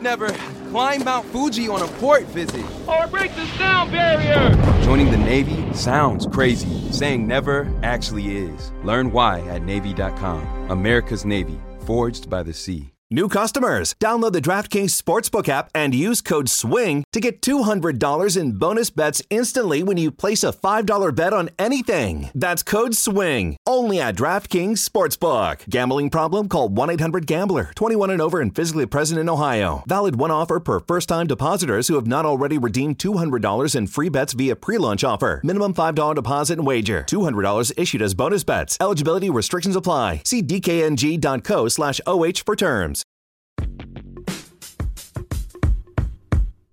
Never climb Mount Fuji on a port visit. Oh, or break the sound barrier. Joining the Navy sounds crazy. Saying never actually is. Learn why at Navy.com. America's Navy, forged by the sea. New customers, download the DraftKings Sportsbook app and use code SWING to get $200 in bonus bets instantly when you place a $5 bet on anything. That's code SWING, only at DraftKings Sportsbook. Gambling problem? Call 1 800 Gambler, 21 and over and physically present in Ohio. Valid one offer per first time depositors who have not already redeemed $200 in free bets via pre launch offer. Minimum $5 deposit and wager. $200 issued as bonus bets. Eligibility restrictions apply. See DKNG.co slash OH for terms.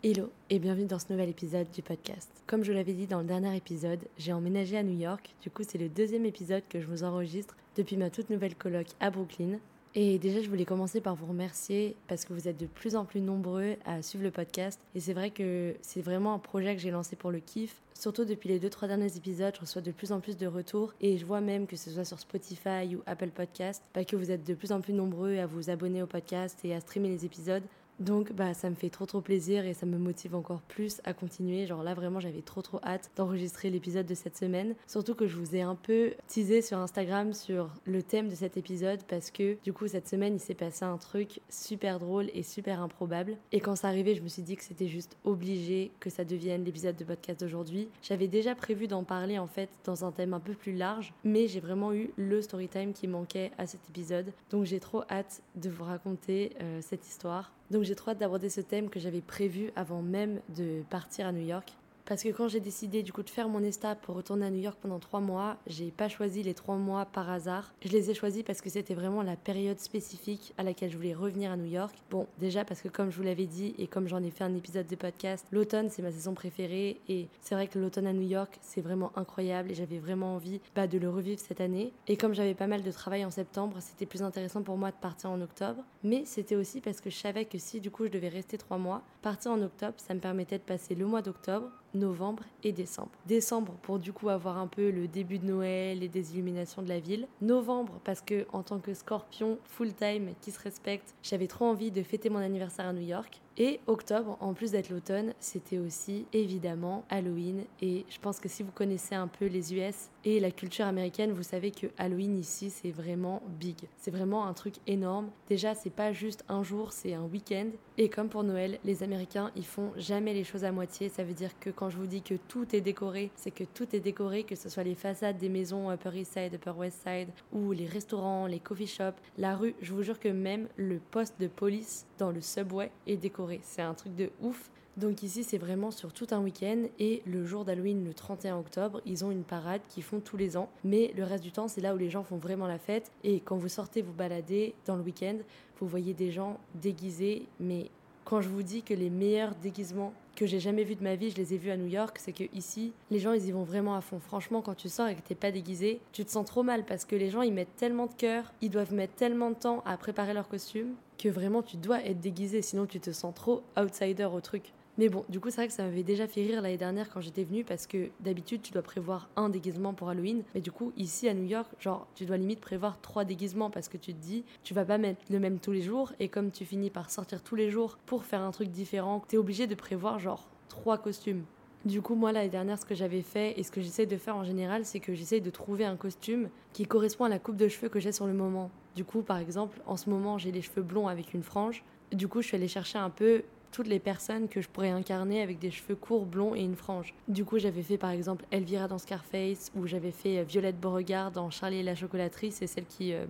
Hello et bienvenue dans ce nouvel épisode du podcast. Comme je l'avais dit dans le dernier épisode, j'ai emménagé à New York. Du coup, c'est le deuxième épisode que je vous enregistre depuis ma toute nouvelle coloc à Brooklyn. Et déjà, je voulais commencer par vous remercier parce que vous êtes de plus en plus nombreux à suivre le podcast. Et c'est vrai que c'est vraiment un projet que j'ai lancé pour le kiff. Surtout depuis les deux, trois derniers épisodes, je reçois de plus en plus de retours. Et je vois même que ce soit sur Spotify ou Apple Podcast, bah, que vous êtes de plus en plus nombreux à vous abonner au podcast et à streamer les épisodes. Donc bah ça me fait trop trop plaisir et ça me motive encore plus à continuer. Genre là vraiment j'avais trop trop hâte d'enregistrer l'épisode de cette semaine. Surtout que je vous ai un peu teasé sur Instagram sur le thème de cet épisode parce que du coup cette semaine il s'est passé un truc super drôle et super improbable. Et quand ça arrivait je me suis dit que c'était juste obligé que ça devienne l'épisode de podcast d'aujourd'hui. J'avais déjà prévu d'en parler en fait dans un thème un peu plus large mais j'ai vraiment eu le story time qui manquait à cet épisode. Donc j'ai trop hâte de vous raconter euh, cette histoire. Donc j'ai trop hâte d'aborder ce thème que j'avais prévu avant même de partir à New York. Parce que quand j'ai décidé du coup de faire mon ESTA pour retourner à New York pendant trois mois, j'ai pas choisi les trois mois par hasard. Je les ai choisis parce que c'était vraiment la période spécifique à laquelle je voulais revenir à New York. Bon, déjà parce que comme je vous l'avais dit et comme j'en ai fait un épisode de podcast, l'automne c'est ma saison préférée et c'est vrai que l'automne à New York c'est vraiment incroyable et j'avais vraiment envie bah, de le revivre cette année. Et comme j'avais pas mal de travail en septembre, c'était plus intéressant pour moi de partir en octobre. Mais c'était aussi parce que je savais que si du coup je devais rester trois mois, partir en octobre ça me permettait de passer le mois d'octobre novembre et décembre. Décembre pour du coup avoir un peu le début de Noël et des illuminations de la ville. Novembre parce que en tant que scorpion full time qui se respecte, j'avais trop envie de fêter mon anniversaire à New York. Et octobre, en plus d'être l'automne, c'était aussi évidemment Halloween. Et je pense que si vous connaissez un peu les US et la culture américaine, vous savez que Halloween ici, c'est vraiment big. C'est vraiment un truc énorme. Déjà, c'est pas juste un jour, c'est un week-end. Et comme pour Noël, les Américains, ils font jamais les choses à moitié. Ça veut dire que quand je vous dis que tout est décoré, c'est que tout est décoré, que ce soit les façades des maisons Upper East Side, Upper West Side, ou les restaurants, les coffee shops, la rue. Je vous jure que même le poste de police dans le subway est décoré. C'est un truc de ouf. Donc ici, c'est vraiment sur tout un week-end et le jour d'Halloween, le 31 octobre, ils ont une parade qu'ils font tous les ans. Mais le reste du temps, c'est là où les gens font vraiment la fête. Et quand vous sortez vous balader dans le week-end, vous voyez des gens déguisés. Mais quand je vous dis que les meilleurs déguisements que j'ai jamais vu de ma vie, je les ai vus à New York, c'est que ici, les gens ils y vont vraiment à fond. Franchement, quand tu sors et que t'es pas déguisé, tu te sens trop mal parce que les gens ils mettent tellement de cœur, ils doivent mettre tellement de temps à préparer leur costume que vraiment tu dois être déguisé, sinon tu te sens trop outsider au truc. Mais bon, du coup, c'est vrai que ça m'avait déjà fait rire l'année dernière quand j'étais venue parce que d'habitude, tu dois prévoir un déguisement pour Halloween. Mais du coup, ici à New York, genre, tu dois limite prévoir trois déguisements parce que tu te dis, tu vas pas mettre le même tous les jours. Et comme tu finis par sortir tous les jours pour faire un truc différent, t'es obligé de prévoir genre trois costumes. Du coup, moi, l'année dernière, ce que j'avais fait et ce que j'essaie de faire en général, c'est que j'essaie de trouver un costume qui correspond à la coupe de cheveux que j'ai sur le moment. Du coup, par exemple, en ce moment, j'ai les cheveux blonds avec une frange. Du coup, je suis allée chercher un peu toutes les personnes que je pourrais incarner avec des cheveux courts, blonds et une frange. Du coup, j'avais fait par exemple Elvira dans Scarface, ou j'avais fait euh, Violette Beauregard dans Charlie et la chocolaterie, c'est celle qui euh,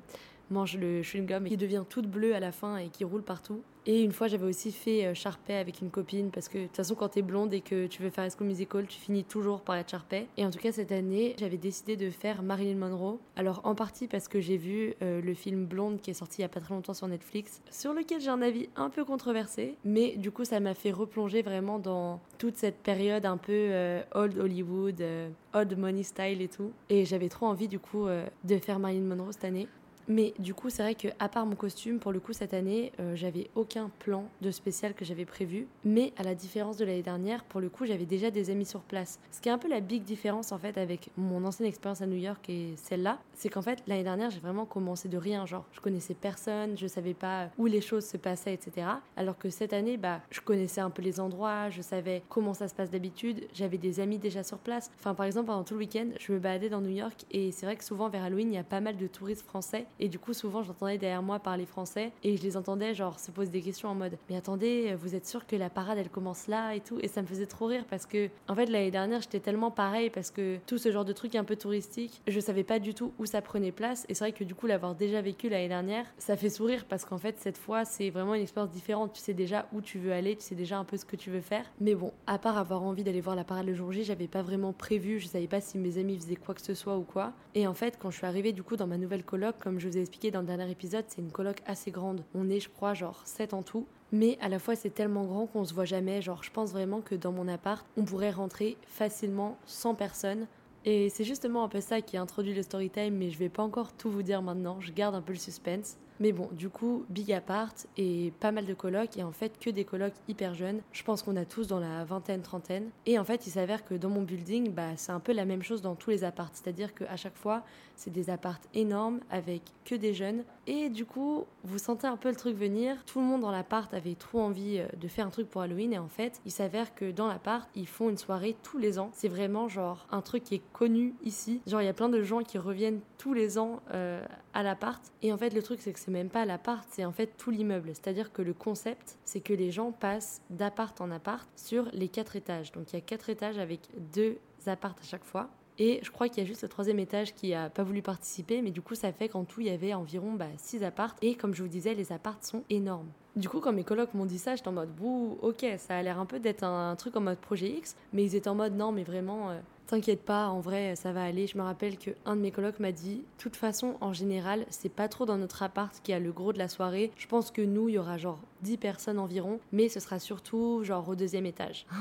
mange le chewing-gum et qui devient toute bleue à la fin et qui roule partout. Et une fois, j'avais aussi fait euh, Sharpay avec une copine parce que de toute façon, quand t'es blonde et que tu veux faire School Musical, tu finis toujours par être Sharpay. Et en tout cas, cette année, j'avais décidé de faire Marilyn Monroe. Alors, en partie parce que j'ai vu euh, le film Blonde qui est sorti il y a pas très longtemps sur Netflix, sur lequel j'ai un avis un peu controversé. Mais du coup, ça m'a fait replonger vraiment dans toute cette période un peu euh, old Hollywood, old money style et tout. Et j'avais trop envie du coup de faire Marilyn Monroe cette année. Mais du coup, c'est vrai que à part mon costume, pour le coup cette année, euh, j'avais aucun plan de spécial que j'avais prévu. Mais à la différence de l'année dernière, pour le coup, j'avais déjà des amis sur place. Ce qui est un peu la big différence en fait avec mon ancienne expérience à New York et celle-là, c'est qu'en fait l'année dernière, j'ai vraiment commencé de rien. Genre, je connaissais personne, je savais pas où les choses se passaient, etc. Alors que cette année, bah, je connaissais un peu les endroits, je savais comment ça se passe d'habitude, j'avais des amis déjà sur place. Enfin, par exemple, pendant tout le week-end, je me baladais dans New York et c'est vrai que souvent vers Halloween, il y a pas mal de touristes français et du coup, souvent, j'entendais derrière moi parler français et je les entendais, genre, se poser des questions en mode Mais attendez, vous êtes sûr que la parade elle commence là et tout? Et ça me faisait trop rire parce que, en fait, l'année dernière, j'étais tellement pareil parce que tout ce genre de truc un peu touristique, je savais pas du tout où ça prenait place. Et c'est vrai que du coup, l'avoir déjà vécu l'année dernière, ça fait sourire parce qu'en fait, cette fois, c'est vraiment une expérience différente. Tu sais déjà où tu veux aller, tu sais déjà un peu ce que tu veux faire. Mais bon, à part avoir envie d'aller voir la parade le jour J, j'avais pas vraiment prévu, je savais pas si mes amis faisaient quoi que ce soit ou quoi. Et en fait, quand je suis arrivée du coup dans ma nouvelle coloc, comme je vous ai expliqué, dans le dernier épisode, c'est une coloc assez grande. On est, je crois, genre 7 en tout. Mais à la fois, c'est tellement grand qu'on se voit jamais. Genre, je pense vraiment que dans mon appart, on pourrait rentrer facilement 100 personnes. Et c'est justement un peu ça qui a introduit le story time, mais je vais pas encore tout vous dire maintenant. Je garde un peu le suspense. Mais bon, du coup, big apart et pas mal de colocs et en fait que des colocs hyper jeunes. Je pense qu'on a tous dans la vingtaine, trentaine. Et en fait, il s'avère que dans mon building, bah, c'est un peu la même chose dans tous les apparts. C'est-à-dire qu'à chaque fois, c'est des apparts énormes avec que des jeunes. Et du coup, vous sentez un peu le truc venir. Tout le monde dans l'appart avait trop envie euh, de faire un truc pour Halloween et en fait, il s'avère que dans l'appart, ils font une soirée tous les ans. C'est vraiment genre un truc qui est connu ici. Genre, il y a plein de gens qui reviennent tous les ans euh, à l'appart. Et en fait, le truc, c'est que c'est même pas l'appart, c'est en fait tout l'immeuble. C'est-à-dire que le concept, c'est que les gens passent d'appart en appart sur les quatre étages. Donc, il y a quatre étages avec deux apparts à chaque fois. Et je crois qu'il y a juste le troisième étage qui a pas voulu participer, mais du coup, ça fait qu'en tout, il y avait environ bah, six apparts. Et comme je vous disais, les apparts sont énormes. Du coup, quand mes colocs m'ont dit ça, j'étais en mode, bouh, ok, ça a l'air un peu d'être un, truc en mode projet X, mais ils étaient en mode, non, mais vraiment, euh, T'inquiète pas, en vrai, ça va aller. Je me rappelle que un de mes colocs m'a dit, de toute façon, en général, c'est pas trop dans notre appart qui a le gros de la soirée. Je pense que nous, il y aura genre 10 personnes environ, mais ce sera surtout genre au deuxième étage.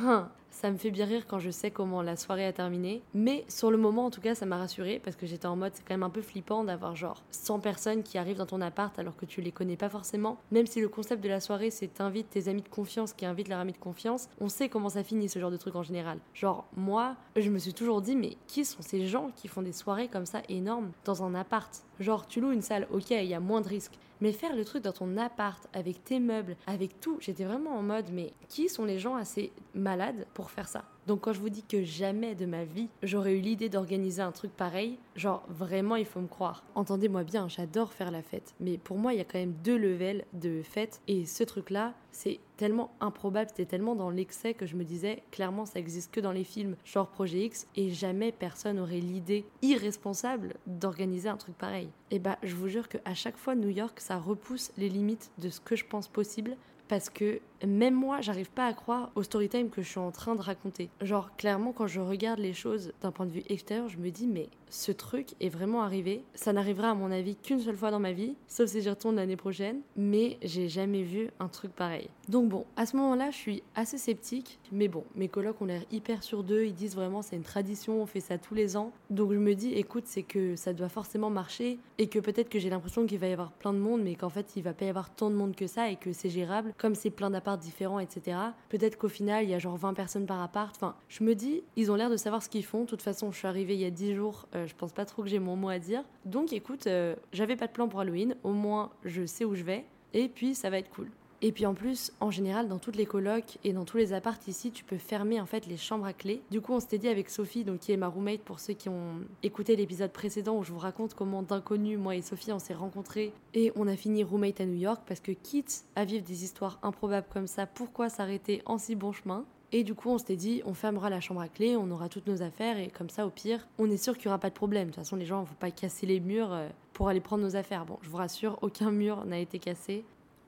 Ça me fait bien rire quand je sais comment la soirée a terminé. Mais sur le moment, en tout cas, ça m'a rassuré parce que j'étais en mode, c'est quand même un peu flippant d'avoir genre 100 personnes qui arrivent dans ton appart alors que tu les connais pas forcément. Même si le concept de la soirée, c'est t'invites tes amis de confiance qui invitent leurs amis de confiance, on sait comment ça finit ce genre de truc en général. Genre, moi, je me suis toujours dit, mais qui sont ces gens qui font des soirées comme ça énormes dans un appart? Genre, tu loues une salle, ok, il y a moins de risques. Mais faire le truc dans ton appart, avec tes meubles, avec tout, j'étais vraiment en mode, mais qui sont les gens assez malades pour faire ça? Donc quand je vous dis que jamais de ma vie j'aurais eu l'idée d'organiser un truc pareil, genre vraiment il faut me croire. Entendez-moi bien, j'adore faire la fête, mais pour moi il y a quand même deux levels de fête et ce truc-là, c'est tellement improbable, c'était tellement dans l'excès que je me disais clairement ça existe que dans les films genre Projet X et jamais personne aurait l'idée irresponsable d'organiser un truc pareil. Et bah je vous jure qu'à chaque fois New York ça repousse les limites de ce que je pense possible parce que même moi, j'arrive pas à croire au story time que je suis en train de raconter. Genre, clairement, quand je regarde les choses d'un point de vue extérieur, je me dis, mais ce truc est vraiment arrivé. Ça n'arrivera à mon avis qu'une seule fois dans ma vie, sauf si j'y retourne l'année prochaine, mais j'ai jamais vu un truc pareil. Donc bon, à ce moment-là, je suis assez sceptique, mais bon, mes colocs ont l'air hyper sur d'eux, ils disent vraiment c'est une tradition, on fait ça tous les ans. Donc je me dis, écoute, c'est que ça doit forcément marcher et que peut-être que j'ai l'impression qu'il va y avoir plein de monde, mais qu'en fait il va pas y avoir tant de monde que ça et que c'est gérable, comme c'est plein différents, etc. Peut-être qu'au final il y a genre 20 personnes par appart. Enfin, je me dis, ils ont l'air de savoir ce qu'ils font. De toute façon, je suis arrivée il y a 10 jours, euh, je pense pas trop que j'ai mon mot à dire. Donc écoute, euh, j'avais pas de plan pour Halloween, au moins je sais où je vais, et puis ça va être cool. Et puis en plus, en général, dans toutes les colocs et dans tous les apparts ici, tu peux fermer en fait les chambres à clé. Du coup, on s'était dit avec Sophie, donc qui est ma roommate pour ceux qui ont écouté l'épisode précédent où je vous raconte comment d'inconnus, moi et Sophie, on s'est rencontrés et on a fini roommate à New York parce que quitte à vivre des histoires improbables comme ça, pourquoi s'arrêter en si bon chemin? Et du coup, on s'était dit, on fermera la chambre à clé, on aura toutes nos affaires, et comme ça, au pire, on est sûr qu'il n'y aura pas de problème. De toute façon, les gens ne vont pas casser les murs euh, pour aller prendre nos affaires. Bon, je vous rassure, aucun mur n'a été cassé.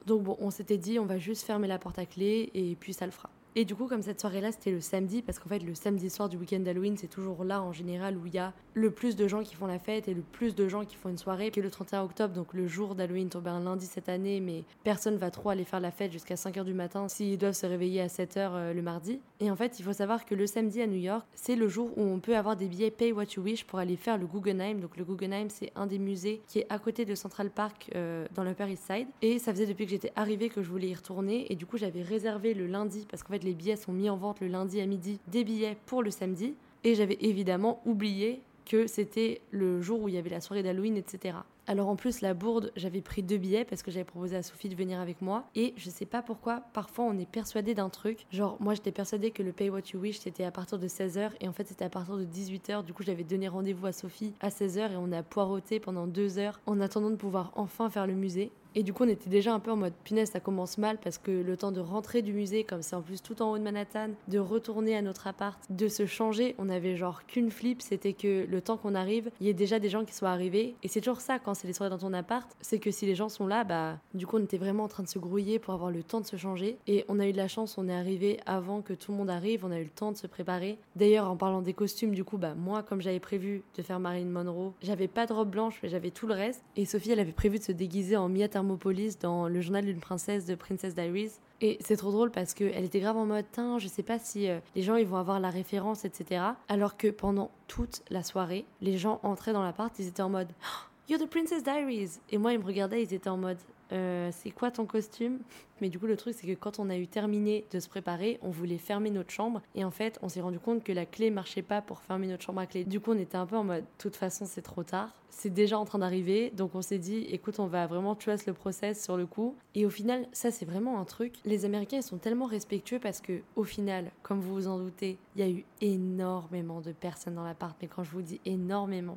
Donc bon, on s'était dit, on va juste fermer la porte à clé, et puis ça le fera. Et du coup, comme cette soirée-là, c'était le samedi, parce qu'en fait, le samedi soir du week-end d'Halloween, c'est toujours là en général où il y a le plus de gens qui font la fête et le plus de gens qui font une soirée. Puis le 31 octobre, donc le jour d'Halloween tombait un lundi cette année, mais personne va trop aller faire la fête jusqu'à 5h du matin s'ils doivent se réveiller à 7h euh, le mardi. Et en fait, il faut savoir que le samedi à New York, c'est le jour où on peut avoir des billets Pay What You Wish pour aller faire le Guggenheim. Donc le Guggenheim, c'est un des musées qui est à côté de Central Park euh, dans l'Upper East Side. Et ça faisait depuis que j'étais arrivée que je voulais y retourner. Et du coup, j'avais réservé le lundi parce qu'en fait, les billets sont mis en vente le lundi à midi des billets pour le samedi. Et j'avais évidemment oublié que c'était le jour où il y avait la soirée d'Halloween, etc. Alors en plus, la bourde, j'avais pris deux billets parce que j'avais proposé à Sophie de venir avec moi. Et je sais pas pourquoi, parfois on est persuadé d'un truc. Genre, moi j'étais persuadée que le Pay What You Wish c'était à partir de 16h et en fait c'était à partir de 18h. Du coup, j'avais donné rendez-vous à Sophie à 16h et on a poireauté pendant deux heures en attendant de pouvoir enfin faire le musée. Et du coup, on était déjà un peu en mode punaise, ça commence mal parce que le temps de rentrer du musée, comme c'est en plus tout en haut de Manhattan, de retourner à notre appart, de se changer, on avait genre qu'une flip, c'était que le temps qu'on arrive, il y ait déjà des gens qui soient arrivés. Et c'est toujours ça quand c'est les soirées dans ton appart, c'est que si les gens sont là, bah du coup, on était vraiment en train de se grouiller pour avoir le temps de se changer. Et on a eu de la chance, on est arrivé avant que tout le monde arrive, on a eu le temps de se préparer. D'ailleurs, en parlant des costumes, du coup, bah moi, comme j'avais prévu de faire Marilyn Monroe, j'avais pas de robe blanche, mais j'avais tout le reste. Et Sophie, elle avait prévu de se déguiser en Mia Thermopolis dans le journal d'une princesse de Princess Diaries. Et c'est trop drôle parce qu'elle était grave en mode, Tain, je sais pas si euh, les gens ils vont avoir la référence, etc. Alors que pendant toute la soirée, les gens entraient dans l'appart, ils étaient en mode, oh, You're the Princess Diaries! Et moi, ils me regardaient, ils étaient en mode, euh, c'est quoi ton costume? Mais du coup, le truc, c'est que quand on a eu terminé de se préparer, on voulait fermer notre chambre. Et en fait, on s'est rendu compte que la clé marchait pas pour fermer notre chambre à clé. Du coup, on était un peu en mode, de toute façon, c'est trop tard. C'est déjà en train d'arriver. Donc, on s'est dit, écoute, on va vraiment trust le process sur le coup. Et au final, ça, c'est vraiment un truc. Les Américains, ils sont tellement respectueux parce que, au final, comme vous vous en doutez, il y a eu énormément de personnes dans l'appart. Mais quand je vous dis énormément,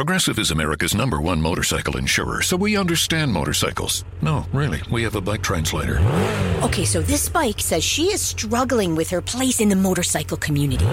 Progressive is America's number one motorcycle insurer, so we understand motorcycles. No, really, we have a bike translator. Okay, so this bike says she is struggling with her place in the motorcycle community.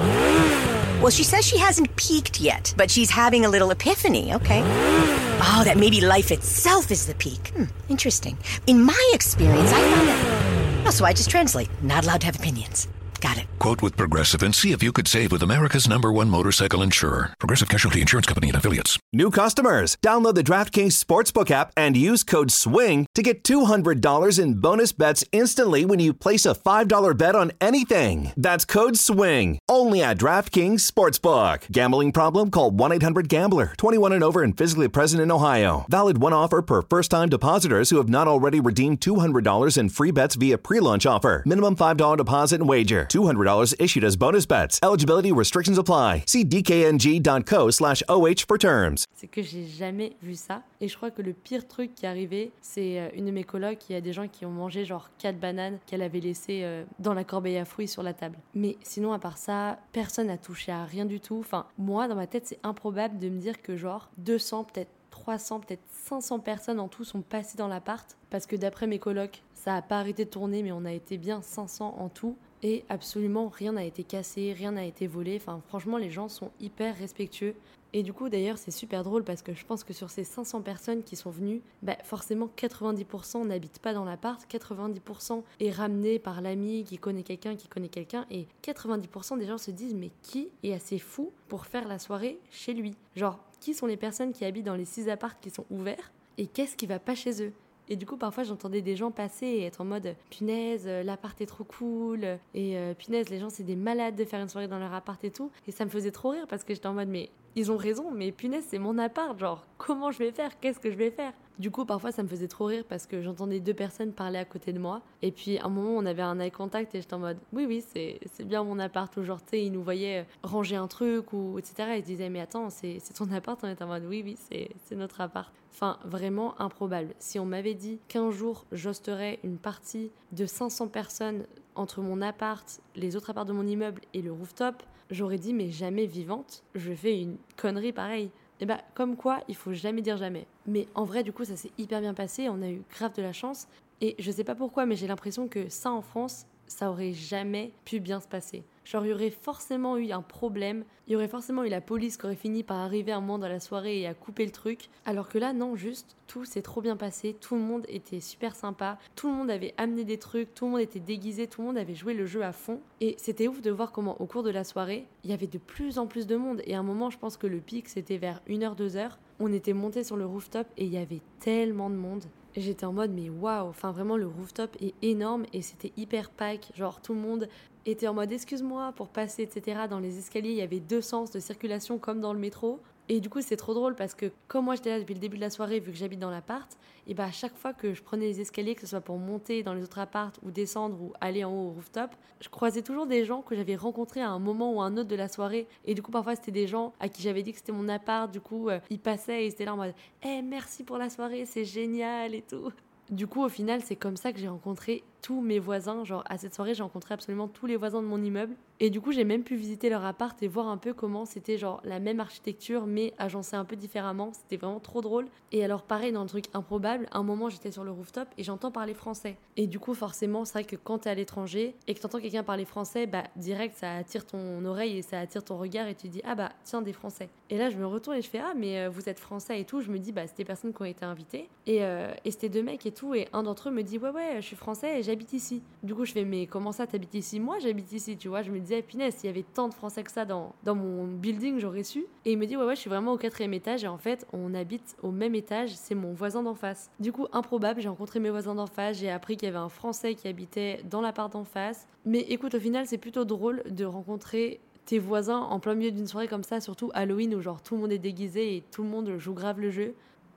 Well, she says she hasn't peaked yet, but she's having a little epiphany, okay? Oh, that maybe life itself is the peak. Hmm, interesting. In my experience, I found that. Oh, I just translate. Not allowed to have opinions. Got it. Quote with Progressive and see if you could save with America's number one motorcycle insurer. Progressive Casualty Insurance Company and affiliates. New customers, download the DraftKings Sportsbook app and use code SWING to get $200 in bonus bets instantly when you place a $5 bet on anything. That's code SWING, only at DraftKings Sportsbook. Gambling problem? Call 1 800 Gambler. 21 and over and physically present in Ohio. Valid one offer per first time depositors who have not already redeemed $200 in free bets via pre launch offer. Minimum $5 deposit and wager. $200 $100 issued as bonus bets. Eligibility restrictions apply. See dkng.co slash OH for terms. C'est que j'ai jamais vu ça. Et je crois que le pire truc qui est arrivé, c'est euh, une de mes colocs, il y a des gens qui ont mangé genre 4 bananes qu'elle avait laissées euh, dans la corbeille à fruits sur la table. Mais sinon, à part ça, personne n'a touché à rien du tout. Enfin, moi, dans ma tête, c'est improbable de me dire que genre 200, peut-être 300, peut-être 500 personnes en tout sont passées dans l'appart. Parce que d'après mes colocs, ça n'a pas arrêté de tourner, mais on a été bien 500 en tout. Et absolument rien n'a été cassé, rien n'a été volé. Enfin, franchement, les gens sont hyper respectueux. Et du coup, d'ailleurs, c'est super drôle parce que je pense que sur ces 500 personnes qui sont venues, bah, forcément 90% n'habitent pas dans l'appart, 90% est ramené par l'ami qui connaît quelqu'un, qui connaît quelqu'un, et 90% des gens se disent mais qui est assez fou pour faire la soirée chez lui? Genre, qui sont les personnes qui habitent dans les 6 apparts qui sont ouverts et qu'est-ce qui va pas chez eux? Et du coup, parfois, j'entendais des gens passer et être en mode punaise, euh, l'appart est trop cool. Et euh, punaise, les gens, c'est des malades de faire une soirée dans leur appart et tout. Et ça me faisait trop rire parce que j'étais en mode, mais ils ont raison, mais punaise, c'est mon appart. Genre, comment je vais faire? Qu'est-ce que je vais faire? Du coup, parfois, ça me faisait trop rire parce que j'entendais deux personnes parler à côté de moi. Et puis, à un moment, on avait un eye contact et j'étais en mode Oui, oui, c'est bien mon appart. Ou genre, tu sais, ils nous voyaient euh, ranger un truc ou etc. Ils disaient Mais attends, c'est ton appart? On était en mode Oui, oui, c'est notre appart. Enfin, vraiment improbable. Si on m'avait dit qu'un jour, j'hosterais une partie de 500 personnes entre mon appart, les autres apparts de mon immeuble et le rooftop, j'aurais dit Mais jamais vivante, je fais une connerie pareille. Et bah, comme quoi, il faut jamais dire jamais. Mais en vrai, du coup, ça s'est hyper bien passé. On a eu grave de la chance. Et je sais pas pourquoi, mais j'ai l'impression que ça en France, ça aurait jamais pu bien se passer. Genre, il y aurait forcément eu un problème, il y aurait forcément eu la police qui aurait fini par arriver un moment dans la soirée et à couper le truc. Alors que là, non, juste, tout s'est trop bien passé, tout le monde était super sympa, tout le monde avait amené des trucs, tout le monde était déguisé, tout le monde avait joué le jeu à fond. Et c'était ouf de voir comment, au cours de la soirée, il y avait de plus en plus de monde. Et à un moment, je pense que le pic, c'était vers 1h, 2h. On était monté sur le rooftop et il y avait tellement de monde j'étais en mode mais waouh, enfin vraiment le rooftop est énorme et c'était hyper pack, genre tout le monde était en mode excuse-moi pour passer etc. Dans les escaliers il y avait deux sens de circulation comme dans le métro. Et du coup, c'est trop drôle parce que comme moi j'étais là depuis le début de la soirée, vu que j'habite dans l'appart, et bah à chaque fois que je prenais les escaliers, que ce soit pour monter dans les autres appartes ou descendre ou aller en haut au rooftop, je croisais toujours des gens que j'avais rencontrés à un moment ou un autre de la soirée. Et du coup, parfois c'était des gens à qui j'avais dit que c'était mon appart. Du coup, euh, ils passaient et ils étaient là en mode, eh merci pour la soirée, c'est génial et tout. Du coup, au final, c'est comme ça que j'ai rencontré tous mes voisins. Genre, à cette soirée, j'ai rencontré absolument tous les voisins de mon immeuble. Et du coup, j'ai même pu visiter leur appart et voir un peu comment c'était genre la même architecture, mais agencée un peu différemment. C'était vraiment trop drôle. Et alors, pareil, dans le truc improbable, un moment, j'étais sur le rooftop et j'entends parler français. Et du coup, forcément, c'est vrai que quand t'es à l'étranger et que t'entends quelqu'un parler français, bah, direct, ça attire ton oreille et ça attire ton regard et tu dis, ah bah, tiens, des français. Et là, je me retourne et je fais, ah, mais euh, vous êtes français et tout. Je me dis, bah, c'était des personnes qui ont été invitées. Et, euh, et c'était deux mecs et tout. Et un d'entre eux me dit, ouais, ouais, je suis français j'habite ici. Du coup, je fais, mais comment ça, t'habites ici? Moi, j'habite ici, tu vois. Je me disais, Pinès, s'il y avait tant de Français que ça dans, dans mon building, j'aurais su. Et il me dit, ouais, ouais, je suis vraiment au quatrième étage. Et en fait, on habite au même étage. C'est mon voisin d'en face. Du coup, improbable, j'ai rencontré mes voisins d'en face. J'ai appris qu'il y avait un Français qui habitait dans l'appart d'en face. Mais écoute, au final, c'est plutôt drôle de rencontrer tes voisins en plein milieu d'une soirée comme ça, surtout Halloween où genre tout le monde est déguisé et tout le monde joue grave le jeu.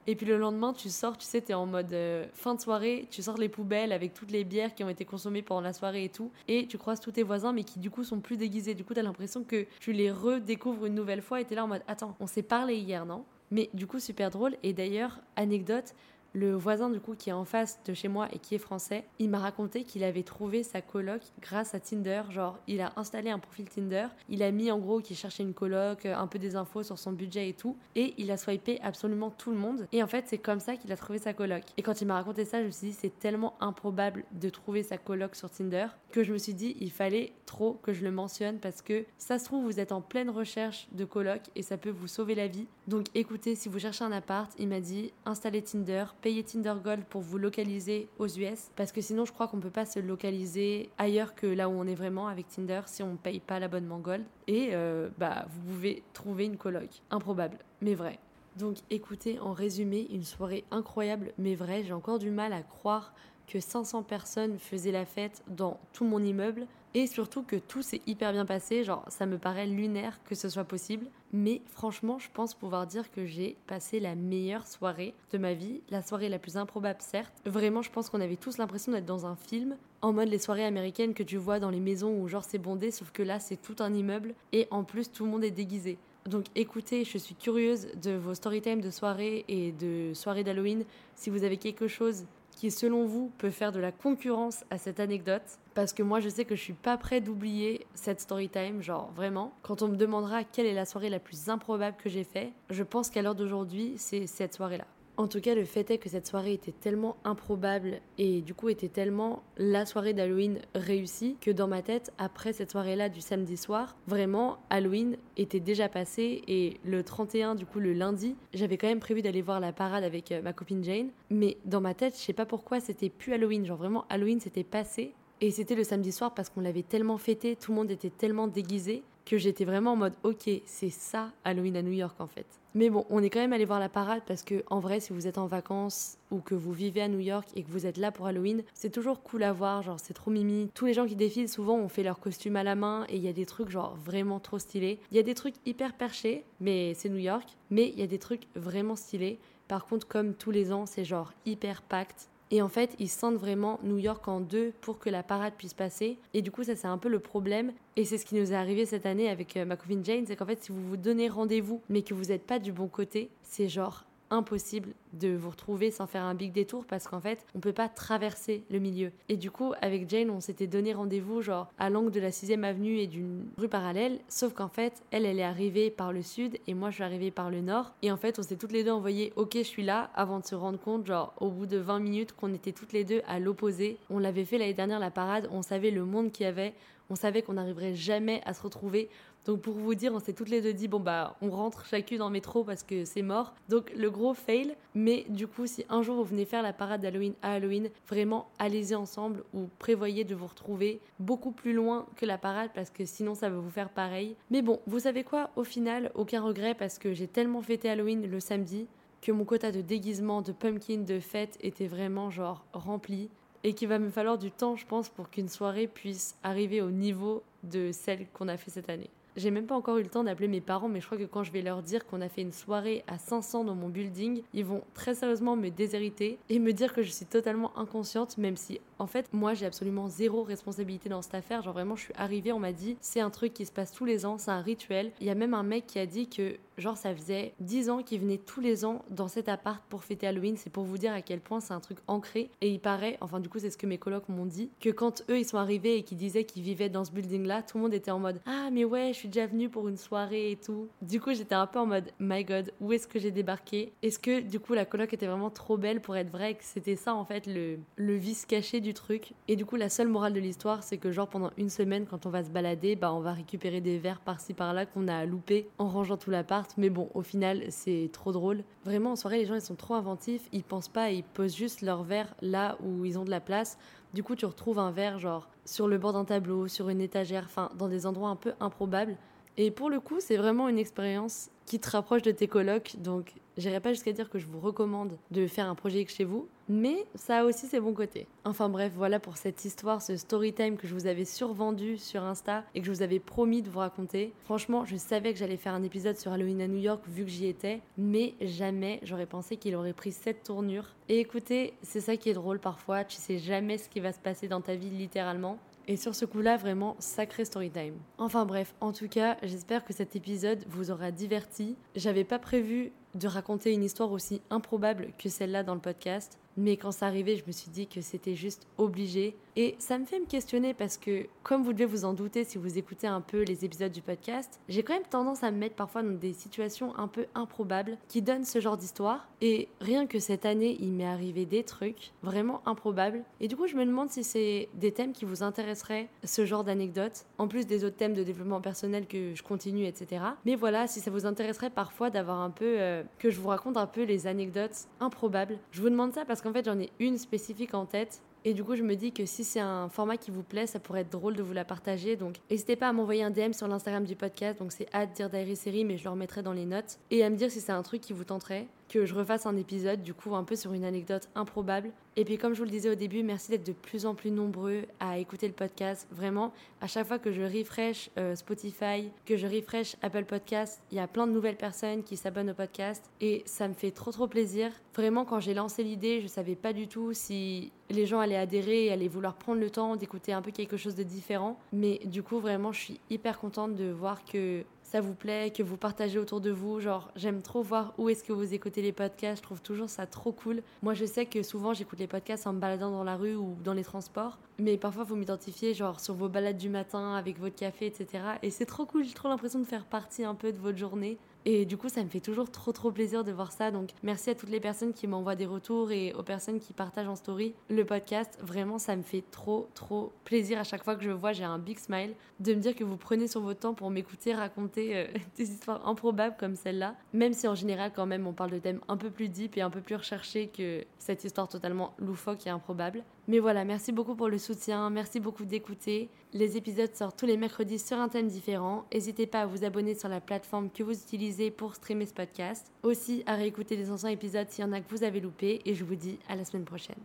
Et puis le lendemain, tu sors, tu sais, t'es en mode euh, fin de soirée, tu sors les poubelles avec toutes les bières qui ont été consommées pendant la soirée et tout, et tu croises tous tes voisins, mais qui du coup sont plus déguisés. Du coup, t'as l'impression que tu les redécouvres une nouvelle fois et t'es là en mode attends, on s'est parlé hier, non? Mais du coup, super drôle. Et d'ailleurs, anecdote, le voisin du coup qui est en face de chez moi et qui est français, il m'a raconté qu'il avait trouvé sa coloc grâce à Tinder. Genre, il a installé un profil Tinder, il a mis en gros qu'il cherchait une coloc, un peu des infos sur son budget et tout, et il a swipé absolument tout le monde. Et en fait, c'est comme ça qu'il a trouvé sa coloc. Et quand il m'a raconté ça, je me suis dit c'est tellement improbable de trouver sa coloc sur Tinder que je me suis dit il fallait trop que je le mentionne parce que ça se trouve vous êtes en pleine recherche de coloc et ça peut vous sauver la vie. Donc écoutez, si vous cherchez un appart, il m'a dit installez Tinder, payez Tinder Gold pour vous localiser aux US parce que sinon je crois qu'on peut pas se localiser ailleurs que là où on est vraiment avec Tinder si on paye pas l'abonnement Gold et euh, bah vous pouvez trouver une coloc improbable mais vrai. Donc écoutez en résumé une soirée incroyable mais vraie, j'ai encore du mal à croire que 500 personnes faisaient la fête dans tout mon immeuble. Et surtout que tout s'est hyper bien passé, genre ça me paraît lunaire que ce soit possible. Mais franchement, je pense pouvoir dire que j'ai passé la meilleure soirée de ma vie, la soirée la plus improbable certes. Vraiment, je pense qu'on avait tous l'impression d'être dans un film, en mode les soirées américaines que tu vois dans les maisons où genre c'est bondé, sauf que là c'est tout un immeuble et en plus tout le monde est déguisé. Donc écoutez, je suis curieuse de vos storytime de soirée et de soirée d'Halloween. Si vous avez quelque chose qui, selon vous, peut faire de la concurrence à cette anecdote. Parce que moi, je sais que je suis pas prêt d'oublier cette story time, genre vraiment. Quand on me demandera quelle est la soirée la plus improbable que j'ai fait, je pense qu'à l'heure d'aujourd'hui, c'est cette soirée-là. En tout cas, le fait est que cette soirée était tellement improbable et du coup était tellement la soirée d'Halloween réussie que dans ma tête, après cette soirée-là du samedi soir, vraiment Halloween était déjà passé et le 31, du coup le lundi, j'avais quand même prévu d'aller voir la parade avec euh, ma copine Jane. Mais dans ma tête, je sais pas pourquoi, c'était plus Halloween. Genre vraiment Halloween c'était passé et c'était le samedi soir parce qu'on l'avait tellement fêté, tout le monde était tellement déguisé que j'étais vraiment en mode ok, c'est ça Halloween à New York en fait. Mais bon, on est quand même allé voir la parade parce que en vrai, si vous êtes en vacances ou que vous vivez à New York et que vous êtes là pour Halloween, c'est toujours cool à voir, genre c'est trop mimi. Tous les gens qui défilent souvent ont fait leur costume à la main et il y a des trucs genre vraiment trop stylés. Il y a des trucs hyper perchés, mais c'est New York, mais il y a des trucs vraiment stylés. Par contre, comme tous les ans, c'est genre hyper pacte. Et en fait, ils sentent vraiment New York en deux pour que la parade puisse passer. Et du coup, ça, c'est un peu le problème. Et c'est ce qui nous est arrivé cette année avec euh, ma copine Jane. C'est qu'en fait, si vous vous donnez rendez-vous, mais que vous n'êtes pas du bon côté, c'est genre impossible de vous retrouver sans faire un big détour parce qu'en fait, on peut pas traverser le milieu. Et du coup, avec Jane, on s'était donné rendez-vous genre à l'angle de la 6ème avenue et d'une rue parallèle, sauf qu'en fait, elle, elle est arrivée par le sud et moi, je suis arrivée par le nord. Et en fait, on s'est toutes les deux envoyé OK, je suis là, avant de se rendre compte, genre au bout de 20 minutes, qu'on était toutes les deux à l'opposé. On l'avait fait l'année dernière, la parade, on savait le monde qu'il y avait, on savait qu'on n'arriverait jamais à se retrouver. Donc pour vous dire, on s'est toutes les deux dit bon bah on rentre chacune en métro parce que c'est mort. Donc le gros fail. Mais du coup, si un jour vous venez faire la parade d'Halloween à Halloween, vraiment allez-y ensemble ou prévoyez de vous retrouver beaucoup plus loin que la parade parce que sinon ça va vous faire pareil. Mais bon, vous savez quoi? Au final, aucun regret parce que j'ai tellement fêté Halloween le samedi que mon quota de déguisement, de pumpkin, de fête était vraiment genre rempli et qu'il va me falloir du temps, je pense, pour qu'une soirée puisse arriver au niveau de celle qu'on a fait cette année. J'ai même pas encore eu le temps d'appeler mes parents, mais je crois que quand je vais leur dire qu'on a fait une soirée à 500 dans mon building, ils vont très sérieusement me déshériter et me dire que je suis totalement inconsciente, même si en fait, moi j'ai absolument zéro responsabilité dans cette affaire. Genre vraiment, je suis arrivée, on m'a dit c'est un truc qui se passe tous les ans, c'est un rituel. Il y a même un mec qui a dit que genre ça faisait 10 ans qu'il venait tous les ans dans cet appart pour fêter Halloween. C'est pour vous dire à quel point c'est un truc ancré. Et il paraît, enfin du coup c'est ce que mes colocs m'ont dit, que quand eux ils sont arrivés et qu'ils disaient qu'ils vivaient dans ce building là, tout le monde était en mode ah mais ouais, je suis déjà venu pour une soirée et tout. Du coup j'étais un peu en mode my god, où est-ce que j'ai débarqué? Est-ce que du coup la coloc était vraiment trop belle pour être vraie que c'était ça en fait le, vice caché du truc? Et du coup la seule morale de l'histoire c'est que genre pendant une semaine quand on va se balader, bah on va récupérer des verres par-ci par-là qu'on a loupé en rangeant tout l'appart. Mais bon, au final c'est trop drôle. Vraiment en soirée les gens ils sont trop inventifs, ils pensent pas, ils posent juste leur verre là où ils ont de la place. Du coup tu retrouves un verre genre sur le bord d'un tableau, sur une étagère, enfin dans des endroits un peu improbables. Et pour le coup, c'est vraiment une expérience qui te rapproche de tes colocs. Donc, j'irai pas jusqu'à dire que je vous recommande de faire un projet chez vous, mais ça a aussi ses bons côtés. Enfin bref, voilà pour cette histoire, ce story time que je vous avais survendu sur Insta et que je vous avais promis de vous raconter. Franchement, je savais que j'allais faire un épisode sur Halloween à New York vu que j'y étais, mais jamais j'aurais pensé qu'il aurait pris cette tournure. Et écoutez, c'est ça qui est drôle parfois, tu sais jamais ce qui va se passer dans ta vie littéralement. Et sur ce coup-là, vraiment sacré story time. Enfin bref, en tout cas, j'espère que cet épisode vous aura diverti. J'avais pas prévu de raconter une histoire aussi improbable que celle-là dans le podcast. Mais quand ça arrivait, je me suis dit que c'était juste obligé. Et ça me fait me questionner parce que, comme vous devez vous en douter si vous écoutez un peu les épisodes du podcast, j'ai quand même tendance à me mettre parfois dans des situations un peu improbables qui donnent ce genre d'histoire. Et rien que cette année, il m'est arrivé des trucs vraiment improbables. Et du coup, je me demande si c'est des thèmes qui vous intéresseraient, ce genre d'anecdotes, en plus des autres thèmes de développement personnel que je continue, etc. Mais voilà, si ça vous intéresserait parfois d'avoir un peu, euh, que je vous raconte un peu les anecdotes improbables. Je vous demande ça parce qu'en fait, j'en ai une spécifique en tête et du coup, je me dis que si c'est un format qui vous plaît, ça pourrait être drôle de vous la partager. Donc, n'hésitez pas à m'envoyer un DM sur l'Instagram du podcast. Donc, c'est dire série, mais je le remettrai dans les notes. Et à me dire si c'est un truc qui vous tenterait. Que je refasse un épisode, du coup, un peu sur une anecdote improbable. Et puis, comme je vous le disais au début, merci d'être de plus en plus nombreux à écouter le podcast. Vraiment, à chaque fois que je refresh euh, Spotify, que je refresh Apple Podcast, il y a plein de nouvelles personnes qui s'abonnent au podcast et ça me fait trop trop plaisir. Vraiment, quand j'ai lancé l'idée, je savais pas du tout si les gens allaient adhérer et allaient vouloir prendre le temps d'écouter un peu quelque chose de différent. Mais du coup, vraiment, je suis hyper contente de voir que ça vous plaît, que vous partagez autour de vous. Genre, j'aime trop voir où est-ce que vous écoutez les podcasts. Je trouve toujours ça trop cool. Moi, je sais que souvent, j'écoute les podcasts en me baladant dans la rue ou dans les transports. Mais parfois, vous m'identifiez, genre, sur vos balades du matin avec votre café, etc. Et c'est trop cool. J'ai trop l'impression de faire partie un peu de votre journée. Et du coup, ça me fait toujours trop trop plaisir de voir ça. Donc, merci à toutes les personnes qui m'envoient des retours et aux personnes qui partagent en story le podcast. Vraiment, ça me fait trop trop plaisir à chaque fois que je vois. J'ai un big smile de me dire que vous prenez sur votre temps pour m'écouter raconter euh, des histoires improbables comme celle-là. Même si en général, quand même, on parle de thèmes un peu plus deep et un peu plus recherchés que cette histoire totalement loufoque et improbable. Mais voilà, merci beaucoup pour le soutien, merci beaucoup d'écouter. Les épisodes sortent tous les mercredis sur un thème différent. N'hésitez pas à vous abonner sur la plateforme que vous utilisez pour streamer ce podcast. Aussi à réécouter les anciens épisodes s'il y en a que vous avez loupés. Et je vous dis à la semaine prochaine.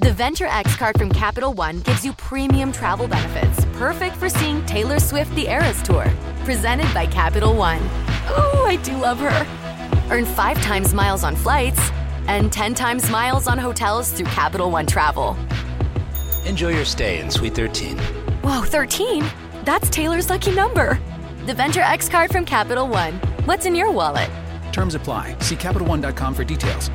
The Venture X card from Capital One gives you premium travel benefits, perfect for seeing Taylor Swift the Eras Tour. Presented by Capital One. Ooh, I do love her. Earn five times miles on flights and 10 times miles on hotels through Capital One Travel. Enjoy your stay in Suite 13. Whoa, 13? That's Taylor's lucky number. The Venture X card from Capital One. What's in your wallet? Terms apply. See CapitalOne.com for details.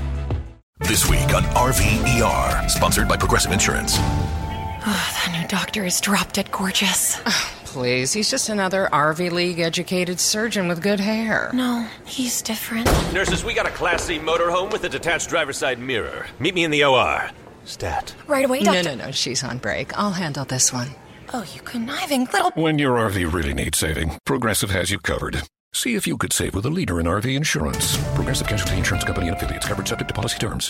This week on RVER, sponsored by Progressive Insurance. Oh, that new doctor is drop dead gorgeous. Please, he's just another RV League educated surgeon with good hair. No, he's different. Nurses, we got a Class C motorhome with a detached driver's side mirror. Meet me in the OR. Stat. Right away, doctor. No, no, no, she's on break. I'll handle this one. Oh, you conniving little. When your RV really needs saving, Progressive has you covered. See if you could save with a leader in RV insurance. Progressive Casualty Insurance Company and affiliates covered subject to policy terms.